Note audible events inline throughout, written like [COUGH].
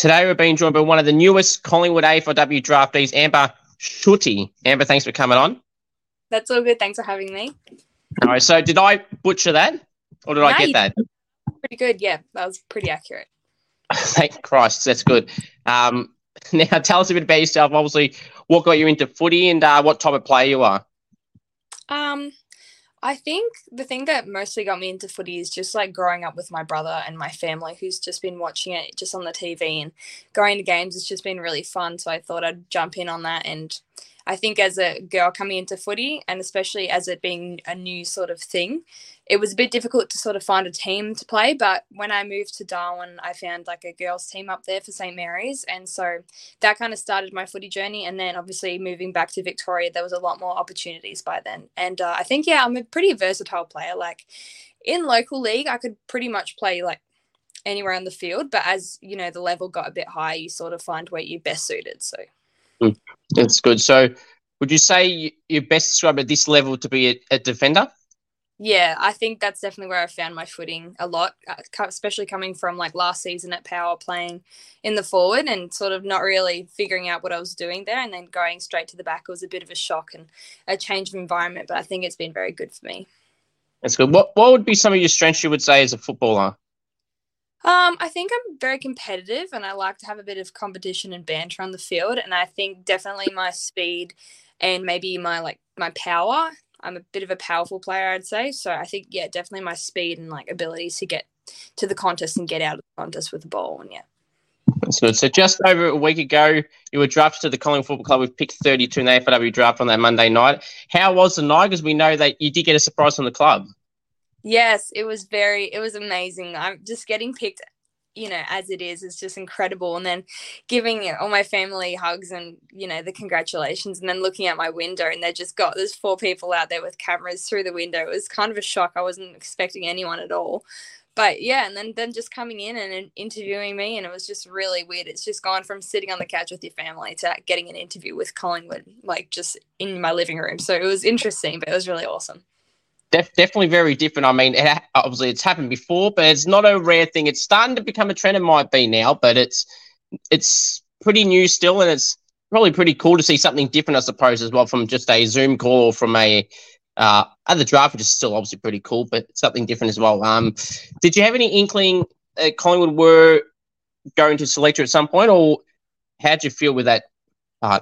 Today we're being joined by one of the newest Collingwood AFLW draftees, Amber Schutte. Amber, thanks for coming on. That's all good. Thanks for having me. All right, so did I butcher that? Or did I get that? Pretty good, yeah. That was pretty accurate. [LAUGHS] Thank Christ, that's good. Um, [LAUGHS] now tell us a bit about yourself. Obviously, what got you into footy and uh, what type of player you are? Um, I think the thing that mostly got me into footy is just like growing up with my brother and my family who's just been watching it just on the TV and going to games. It's just been really fun. So I thought I'd jump in on that. And I think as a girl coming into footy and especially as it being a new sort of thing, it was a bit difficult to sort of find a team to play. But when I moved to Darwin, I found like a girls' team up there for St. Mary's. And so that kind of started my footy journey. And then obviously moving back to Victoria, there was a lot more opportunities by then. And uh, I think, yeah, I'm a pretty versatile player. Like in local league, I could pretty much play like anywhere on the field. But as, you know, the level got a bit higher, you sort of find where you're best suited. So mm, that's good. So would you say you're best described at this level to be a, a defender? Yeah, I think that's definitely where I found my footing a lot, uh, especially coming from like last season at Power playing in the forward and sort of not really figuring out what I was doing there and then going straight to the back was a bit of a shock and a change of environment, but I think it's been very good for me. That's good. What what would be some of your strengths you would say as a footballer? Um, I think I'm very competitive and I like to have a bit of competition and banter on the field and I think definitely my speed and maybe my like my power I'm a bit of a powerful player, I'd say. So I think, yeah, definitely my speed and like abilities to get to the contest and get out of the contest with the ball. And yeah. That's good. So just over a week ago, you were drafted to the Collingwood Football Club with pick 32 in the AFLW draft on that Monday night. How was the night? Because we know that you did get a surprise from the club. Yes, it was very, it was amazing. I'm just getting picked you know, as it is, is just incredible. And then giving all my family hugs and, you know, the congratulations. And then looking out my window and they just got, there's four people out there with cameras through the window. It was kind of a shock. I wasn't expecting anyone at all. But yeah, and then, then just coming in and interviewing me. And it was just really weird. It's just gone from sitting on the couch with your family to getting an interview with Collingwood, like just in my living room. So it was interesting, but it was really awesome def- definitely very different. I mean, it, obviously it's happened before, but it's not a rare thing. It's starting to become a trend. It might be now, but it's it's pretty new still, and it's probably pretty cool to see something different, I suppose, as well from just a Zoom call or from a uh, other draft, which is still obviously pretty cool, but something different as well. Um, did you have any inkling uh, Collingwood were going to select you at some point, or how did you feel with that? Uh,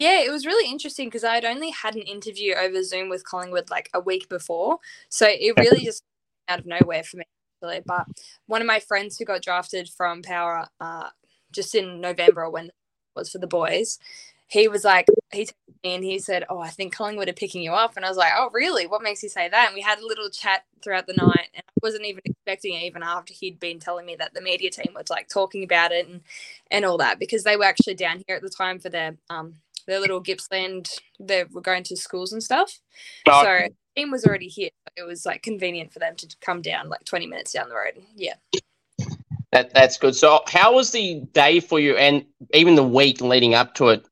yeah, it was really interesting because I had only had an interview over Zoom with Collingwood like a week before. So it really just out of nowhere for me. Actually. But one of my friends who got drafted from Power uh, just in November when it was for the boys, he was like, he and he said, Oh, I think Collingwood are picking you up. And I was like, Oh, really? What makes you say that? And we had a little chat throughout the night. And I wasn't even expecting it, even after he'd been telling me that the media team was like talking about it and, and all that, because they were actually down here at the time for their um, their little Gippsland. They were going to schools and stuff. Oh. So team was already here. It was like convenient for them to come down like 20 minutes down the road. Yeah. That that's good. So how was the day for you and even the week leading up to it?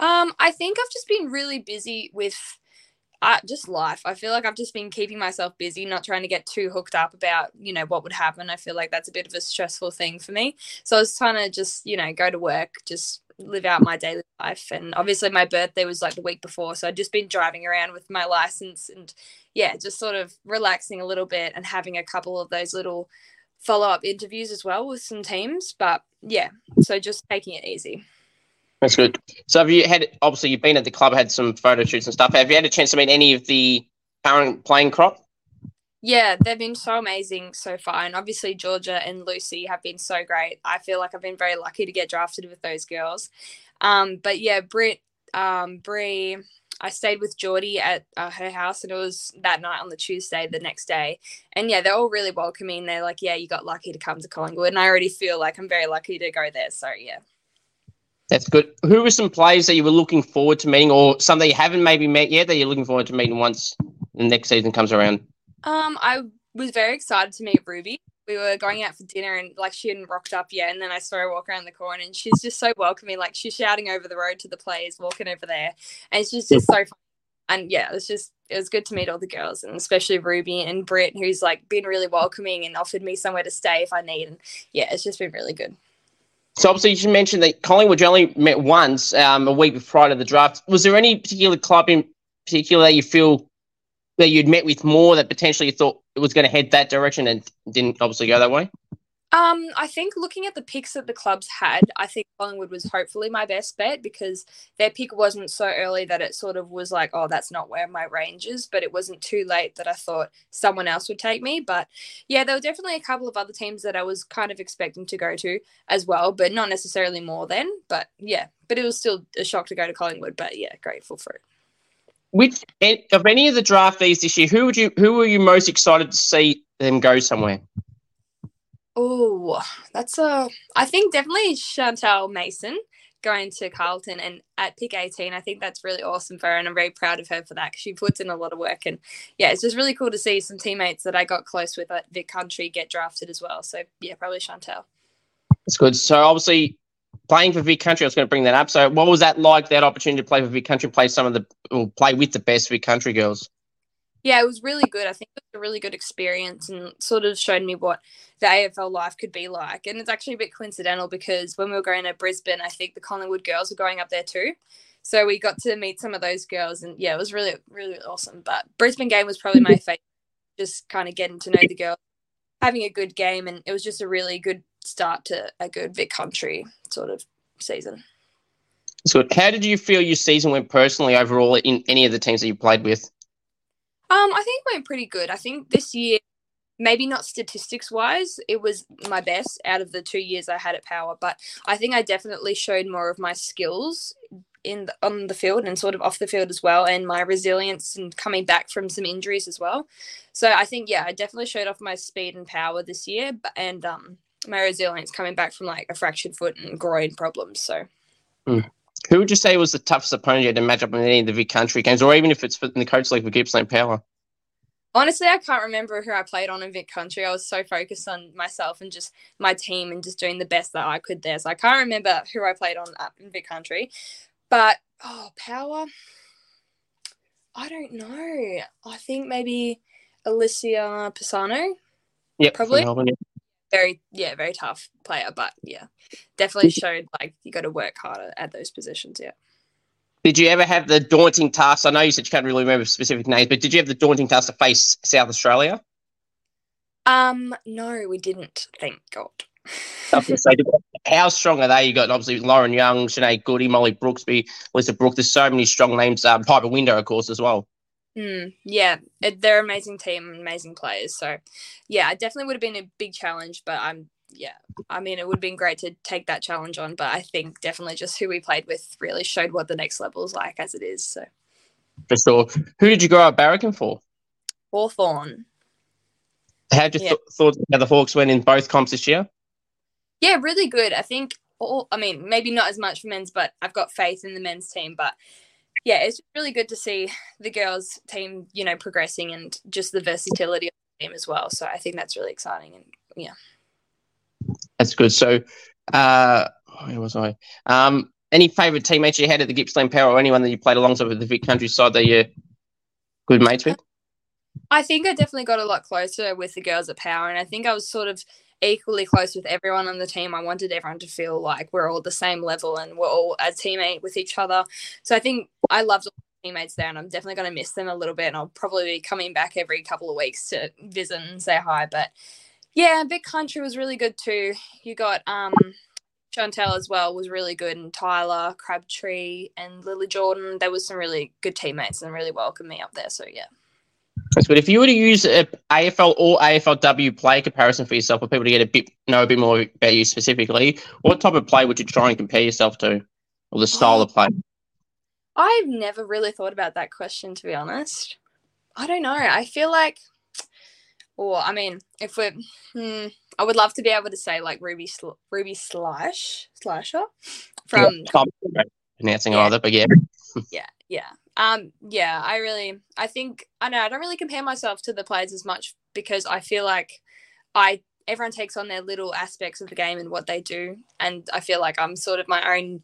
Um, I think I've just been really busy with uh, just life. I feel like I've just been keeping myself busy, not trying to get too hooked up about, you know, what would happen. I feel like that's a bit of a stressful thing for me. So I was trying to just, you know, go to work, just live out my daily life. And obviously, my birthday was like the week before. So I'd just been driving around with my license and, yeah, just sort of relaxing a little bit and having a couple of those little follow up interviews as well with some teams. But yeah, so just taking it easy. That's good. So have you had obviously you've been at the club, had some photo shoots and stuff. Have you had a chance to meet any of the current playing crop? Yeah, they've been so amazing so far. And obviously, Georgia and Lucy have been so great. I feel like I've been very lucky to get drafted with those girls. Um, but yeah, Britt, um, Brie, I stayed with Geordie at uh, her house, and it was that night on the Tuesday, the next day. And yeah, they're all really welcoming. They're like, yeah, you got lucky to come to Collingwood. And I already feel like I'm very lucky to go there. So yeah. That's good. Who were some players that you were looking forward to meeting, or some that you haven't maybe met yet that you're looking forward to meeting once the next season comes around? Um, I was very excited to meet Ruby. We were going out for dinner and like she hadn't rocked up yet, and then I saw her walk around the corner and she's just so welcoming. Like she's shouting over the road to the players walking over there, and she's just so fun. And yeah, it was just it was good to meet all the girls and especially Ruby and Britt, who's like been really welcoming and offered me somewhere to stay if I need. And yeah, it's just been really good. So obviously, you mentioned that Collingwood only met once um, a week prior to the draft. Was there any particular club in particular that you feel that you'd met with more that potentially you thought it was going to head that direction and didn't obviously go that way? Um, I think looking at the picks that the clubs had, I think Collingwood was hopefully my best bet because their pick wasn't so early that it sort of was like, oh, that's not where my range is, but it wasn't too late that I thought someone else would take me. But yeah, there were definitely a couple of other teams that I was kind of expecting to go to as well, but not necessarily more than. But yeah, but it was still a shock to go to Collingwood. But yeah, grateful for it. Which of any of the draftees this year, who would you who were you most excited to see them go somewhere? Oh, that's a. I think definitely Chantal Mason going to Carlton and at pick 18. I think that's really awesome for her, and I'm very proud of her for that because she puts in a lot of work. And yeah, it's just really cool to see some teammates that I got close with at Vic Country get drafted as well. So yeah, probably Chantal. That's good. So obviously, playing for Vic Country, I was going to bring that up. So what was that like? That opportunity to play for Vic Country, play some of the, or play with the best Vic Country girls yeah, it was really good. I think it was a really good experience and sort of showed me what the AFL life could be like. And it's actually a bit coincidental because when we were going to Brisbane, I think the Collingwood girls were going up there too. So we got to meet some of those girls, and yeah, it was really, really awesome. But Brisbane game was probably my favorite, just kind of getting to know the girls, having a good game, and it was just a really good start to a good Vic Country sort of season. So, how did you feel your season went personally overall in any of the teams that you played with? Um, I think it went pretty good. I think this year, maybe not statistics wise, it was my best out of the two years I had at Power, but I think I definitely showed more of my skills in the, on the field and sort of off the field as well, and my resilience and coming back from some injuries as well. So I think yeah, I definitely showed off my speed and power this year, and um, my resilience coming back from like a fractured foot and groin problems. So. Mm. Who would you say was the toughest opponent you had to match up in any of the Vic Country games, or even if it's in the coach league for Gippsland Power? Honestly, I can't remember who I played on in Vic Country. I was so focused on myself and just my team and just doing the best that I could there. So I can't remember who I played on uh, in Vic Country. But oh, Power, I don't know. I think maybe Alicia Pisano. Yeah, probably very yeah very tough player but yeah definitely showed like you got to work harder at those positions yeah did you ever have the daunting task i know you said you can't really remember specific names but did you have the daunting task to face south australia um no we didn't thank god how strong are they? You got obviously Lauren Young, Sinead Goody, Molly Brooksby, Lisa Brook. There's so many strong names. Um, Piper Window, of course, as well. Mm, yeah, it, they're an amazing team, amazing players. So, yeah, it definitely would have been a big challenge. But I'm, yeah, I mean, it would have been great to take that challenge on. But I think definitely just who we played with really showed what the next level is like as it is. So, for sure. Who did you go out barracking for? Hawthorn. How did you yeah. th- thought how the Hawks went in both comps this year? Yeah, really good. I think all, I mean, maybe not as much for men's, but I've got faith in the men's team. But yeah, it's really good to see the girls team, you know, progressing and just the versatility of the team as well. So I think that's really exciting and yeah. That's good. So uh where was I? Um any favourite teammates you had at the Gippsland Power or anyone that you played alongside with the Vic countryside that you're good mates with? I think I definitely got a lot closer with the girls at Power and I think I was sort of equally close with everyone on the team. I wanted everyone to feel like we're all the same level and we're all a teammate with each other. So I think I loved all the teammates there and I'm definitely going to miss them a little bit and I'll probably be coming back every couple of weeks to visit and say hi. But yeah, Vic Country was really good too. You got um Chantal as well was really good and Tyler, Crabtree and Lily Jordan. There was some really good teammates and really welcomed me up there. So yeah. That's good. If you were to use a AFL or AFLW play comparison for yourself, for people to get a bit know a bit more about you specifically, what type of play would you try and compare yourself to, or the style of play? I've never really thought about that question, to be honest. I don't know. I feel like, or I mean, if we're, hmm, I would love to be able to say like Ruby Sl- Ruby Slash Slasher from yeah, pronouncing yeah. either, but yeah, yeah, yeah. Um, yeah, I really, I think, I know, I don't really compare myself to the players as much because I feel like I, everyone takes on their little aspects of the game and what they do. And I feel like I'm sort of my own,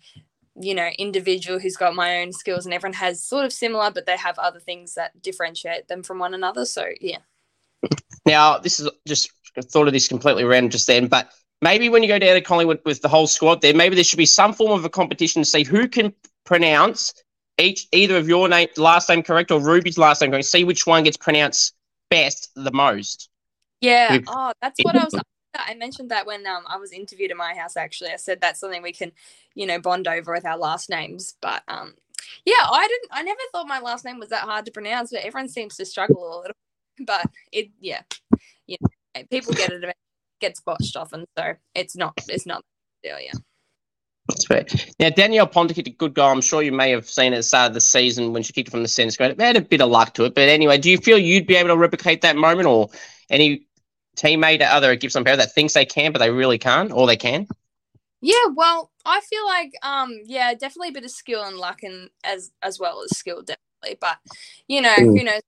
you know, individual who's got my own skills and everyone has sort of similar, but they have other things that differentiate them from one another. So, yeah. Now, this is just thought of this completely random just then, but maybe when you go down to Collingwood with the whole squad there, maybe there should be some form of a competition to see who can pronounce each either of your name last name correct or Ruby's last name correct. See which one gets pronounced best the most. Yeah. Oh, that's what I was. I mentioned that when um, I was interviewed at my house. Actually, I said that's something we can, you know, bond over with our last names. But um, yeah, I didn't. I never thought my last name was that hard to pronounce, but everyone seems to struggle a little. [LAUGHS] But it, yeah, you know, people get it gets botched often, so it's not. It's not. Yeah, yeah. That's right. Now, Danielle Ponter kicked a good goal. I'm sure you may have seen it at the start of the season when she kicked it from the centre square. It had a bit of luck to it. But anyway, do you feel you'd be able to replicate that moment or any teammate or other Gippsland Power that thinks they can, but they really can't, or they can? Yeah, well, I feel like um yeah, definitely a bit of skill and luck and as as well as skill definitely. But you know, mm. who knows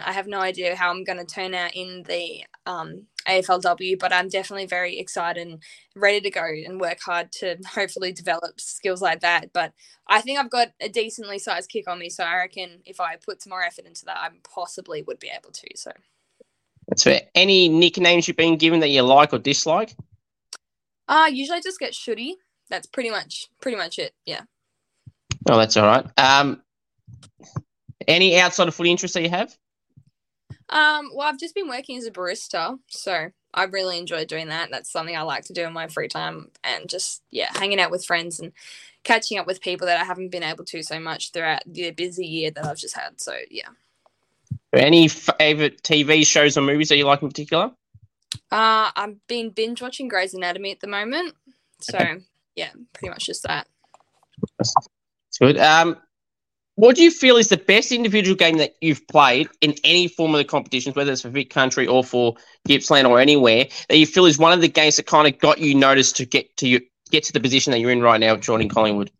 I have no idea how I'm going to turn out in the um, AFLW, but I'm definitely very excited and ready to go and work hard to [LAUGHS] hopefully develop skills like that. But I think I've got a decently sized kick on me, so I reckon if I put some more effort into that, I possibly would be able to. So that's fair. Any nicknames you've been given that you like or dislike? Uh usually I just get shooty. That's pretty much pretty much it. Yeah. Oh, that's all right. Um, any outside of footy interests that you have? Um, well, I've just been working as a barista, so I really enjoy doing that. That's something I like to do in my free time, and just yeah, hanging out with friends and catching up with people that I haven't been able to so much throughout the busy year that I've just had. So yeah. Any favorite TV shows or movies that you like in particular? Uh, I've been binge watching Grey's Anatomy at the moment, so okay. yeah, pretty much just that. That's good. Um, what do you feel is the best individual game that you've played in any form of the competitions, whether it's for Vic Country or for Gippsland or anywhere, that you feel is one of the games that kind of got you noticed to get to you get to the position that you're in right now, joining Collingwood?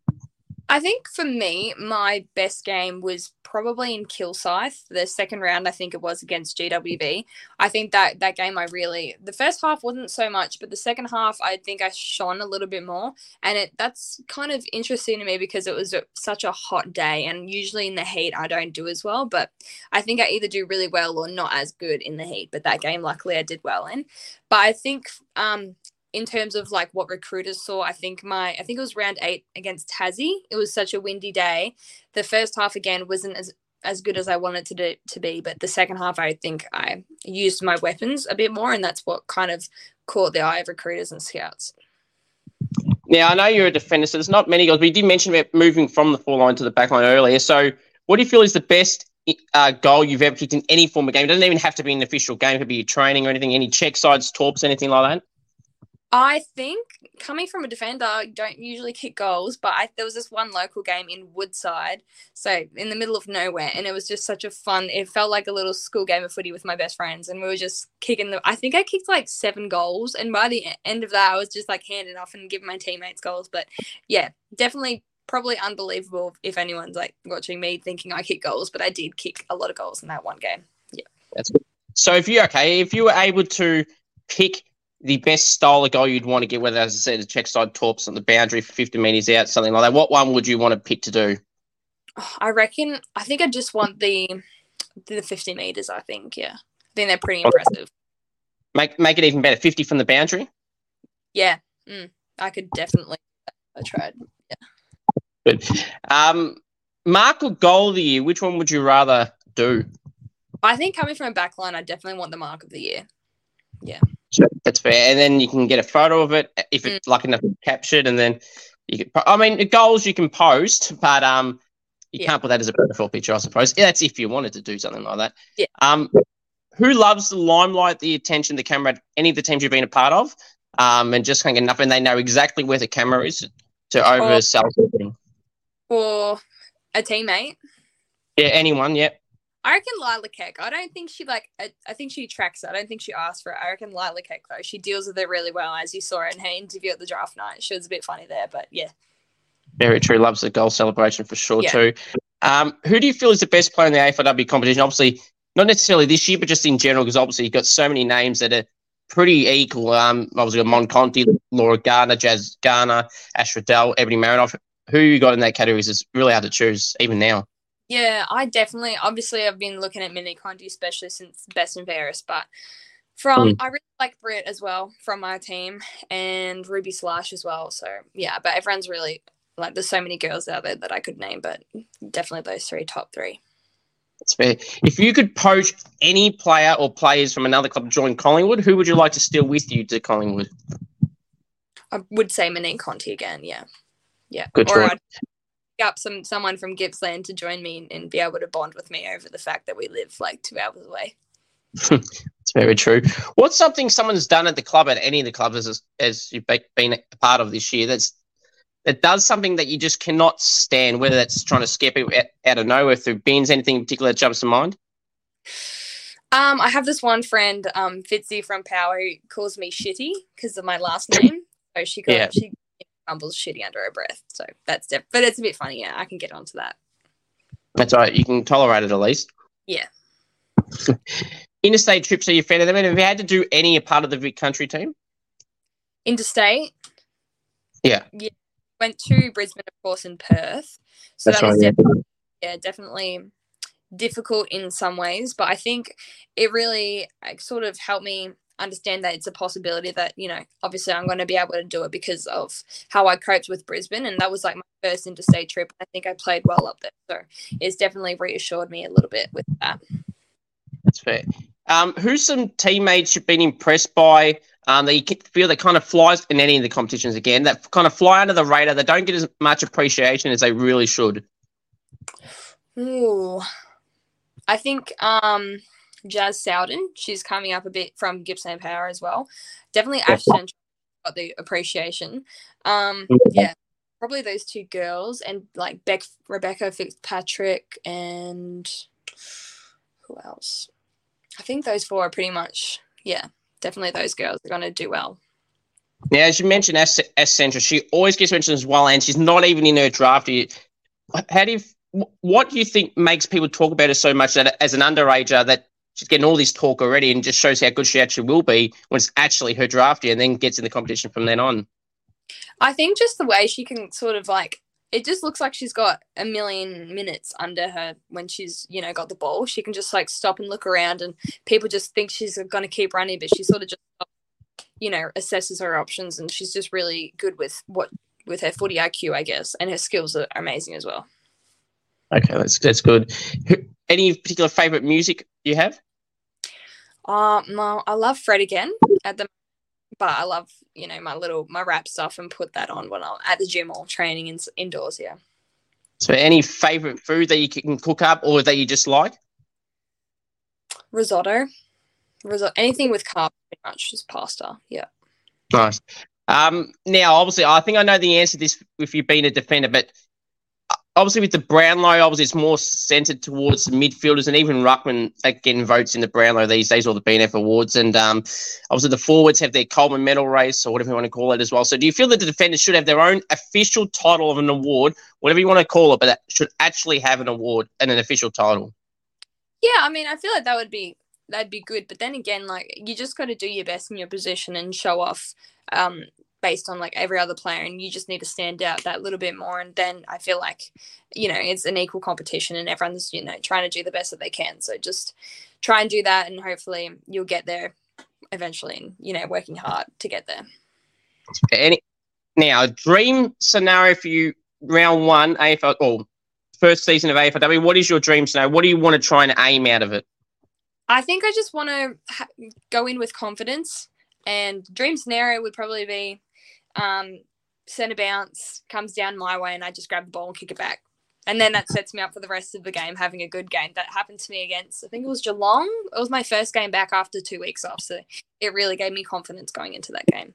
I think for me, my best game was probably in Kilsyth. The second round, I think it was against GWV. I think that that game, I really the first half wasn't so much, but the second half, I think I shone a little bit more, and it that's kind of interesting to me because it was a, such a hot day, and usually in the heat, I don't do as well. But I think I either do really well or not as good in the heat. But that game, luckily, I did well in. But I think um, in terms of like what recruiters saw, I think my I think it was round eight against Tassie. It was such a windy day. The first half again wasn't as as good as I wanted to do, to be, but the second half I think I used my weapons a bit more, and that's what kind of caught the eye of recruiters and scouts. Now I know you're a defender, so there's not many goals, but you did mention about moving from the four line to the back line earlier. So, what do you feel is the best uh, goal you've ever kicked in any form of game? It doesn't even have to be an official game; it could be training or anything. Any check sides, torps, anything like that. I think coming from a defender, I don't usually kick goals, but I, there was this one local game in Woodside, so in the middle of nowhere, and it was just such a fun. It felt like a little school game of footy with my best friends, and we were just kicking the. I think I kicked like seven goals, and by the end of that, I was just like handing off and giving my teammates goals. But yeah, definitely, probably unbelievable if anyone's like watching me thinking I kick goals, but I did kick a lot of goals in that one game. Yeah, that's good. So if you okay, if you were able to pick the best style of goal you'd want to get, whether, as I said, a check side torps on the boundary for 50 metres out, something like that, what one would you want to pick to do? I reckon, I think I just want the the 50 metres, I think, yeah. I think they're pretty impressive. Make make it even better, 50 from the boundary? Yeah, mm, I could definitely. I tried, yeah. Good. Um, mark or goal of the year, which one would you rather do? I think coming from a back line, I definitely want the mark of the year. Yeah. That's fair. And then you can get a photo of it if it's mm. lucky enough to captured, and then you can. I mean, the goals you can post, but um, you yeah. can't put that as a profile picture, I suppose. Yeah, that's if you wanted to do something like that. Yeah. Um, who loves the limelight, the attention, the camera? Any of the teams you've been a part of, um, and just kind of enough, and they know exactly where the camera is to oversell something. Or a teammate. Yeah, anyone. Yeah. I reckon Lila Keck. I don't think she like. I, I, think she tracks it. I don't think she asks for it. I reckon Lila Keck though. She deals with it really well, as you saw in her interview at the draft night. She was a bit funny there, but yeah. Very true. Loves the goal celebration for sure yeah. too. Um, who do you feel is the best player in the AFLW competition? Obviously, not necessarily this year, but just in general, because obviously you've got so many names that are pretty equal. Um, obviously got Mon Conti, Laura Gardiner, Jazz Garner, Ash Riddell, Ebony Marinoff. Who you got in that category is really hard to choose even now. Yeah, I definitely, obviously, I've been looking at Mini Conti, especially since Best and Fairest, but From mm. I really like Brit as well from my team and Ruby Slash as well. So yeah, but everyone's really like there's so many girls out there that I could name, but definitely those three top three. That's fair. If you could poach any player or players from another club to join Collingwood, who would you like to steal with you to Collingwood? I would say Monique Conti again. Yeah, yeah. Good or choice. I'd up some someone from Gippsland to join me and be able to bond with me over the fact that we live like two hours away. It's very true. What's something someone's done at the club at any of the clubs as as you've been a part of this year that's that does something that you just cannot stand, whether that's trying to skip it out of nowhere through bins, anything in particular that jumps to mind? Um, I have this one friend, um, Fitzy from Power, who calls me Shitty because of my last name. So she got, yeah. she mumbles Shitty under her breath. So that's def- but it's a bit funny. Yeah, I can get onto that. That's all right. You can tolerate it at least. Yeah. [LAUGHS] Interstate trips, are you a fan of them? And have you had to do any part of the Vic Country team? Interstate? Yeah. Yeah went to Brisbane, of course, and Perth. So That's that was right, definitely, yeah. yeah, definitely difficult in some ways, but I think it really like, sort of helped me understand that it's a possibility that you know obviously i'm going to be able to do it because of how i coped with brisbane and that was like my first interstate trip i think i played well up there. So it's definitely reassured me a little bit with that. That's fair. Um, who's some teammates you've been impressed by um, that you feel that kind of flies in any of the competitions again, that kind of fly under the radar, that don't get as much appreciation as they really should? Ooh, I think um, Jazz Sowden, she's coming up a bit from Gippsland Power as well. Definitely Ashton got the appreciation. Um, yeah, probably those two girls and like Beck, Rebecca Fitzpatrick and who else? I think those four are pretty much yeah definitely those girls are going to do well. Now, as you mentioned, S Central, she always gets mentioned as well, and she's not even in her draft. How do you, what do you think makes people talk about her so much that as an underager that she's getting all this talk already and just shows how good she actually will be when it's actually her draft year and then gets in the competition from then on? I think just the way she can sort of like it just looks like she's got a million minutes under her when she's you know got the ball she can just like stop and look around and people just think she's going to keep running but she sort of just you know assesses her options and she's just really good with what with her footy iq i guess and her skills are amazing as well okay that's that's good any particular favorite music you have uh no i love fred again at the but I love, you know, my little my rap stuff and put that on when I'm at the gym or training in, indoors. Yeah. So, any favorite food that you can cook up or that you just like? Risotto, risotto, anything with carbs, pretty much just pasta. Yeah. Nice. Um, now, obviously, I think I know the answer to this if you've been a defender, but obviously with the Brownlow, obviously it's more centered towards the midfielders and even Ruckman getting votes in the Brownlow these days, or the BNF awards. And um, obviously the forwards have their Coleman medal race or whatever you want to call it as well. So do you feel that the defenders should have their own official title of an award, whatever you want to call it, but that should actually have an award and an official title? Yeah, I mean, I feel like that would be that'd be good. But then again, like you just got to do your best in your position and show off um, based on like every other player and you just need to stand out that little bit more and then i feel like you know it's an equal competition and everyone's you know trying to do the best that they can. So just try and do that and hopefully you'll get there eventually and you know working hard to get there. Any now dream scenario for you round one afl or first season of aflw what is your dream scenario? What do you want to try and aim out of it? I think i just want to ha- go in with confidence and dream scenario would probably be um, center bounce comes down my way, and I just grab the ball and kick it back. And then that sets me up for the rest of the game, having a good game. That happened to me against, I think it was Geelong. It was my first game back after two weeks off. So it really gave me confidence going into that game.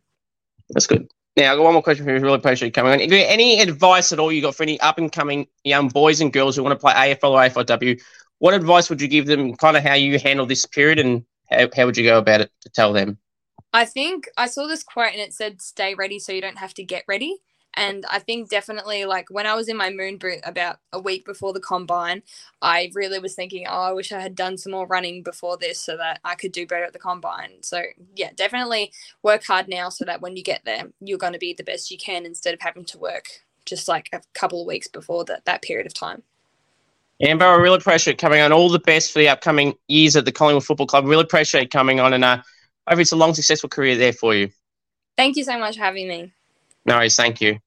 That's good. Now, I've got one more question for you. Really appreciate you coming on. Any advice at all you got for any up and coming young boys and girls who want to play AFL or AFLW? What advice would you give them, kind of how you handle this period, and how, how would you go about it to tell them? I think I saw this quote and it said, stay ready so you don't have to get ready. And I think definitely, like when I was in my moon boot about a week before the combine, I really was thinking, oh, I wish I had done some more running before this so that I could do better at the combine. So, yeah, definitely work hard now so that when you get there, you're going to be the best you can instead of having to work just like a couple of weeks before that, that period of time. Amber, I really appreciate coming on. All the best for the upcoming years at the Collingwood Football Club. Really appreciate coming on and uh, hope it's a long, successful career there for you. Thank you so much for having me. No worries. Thank you.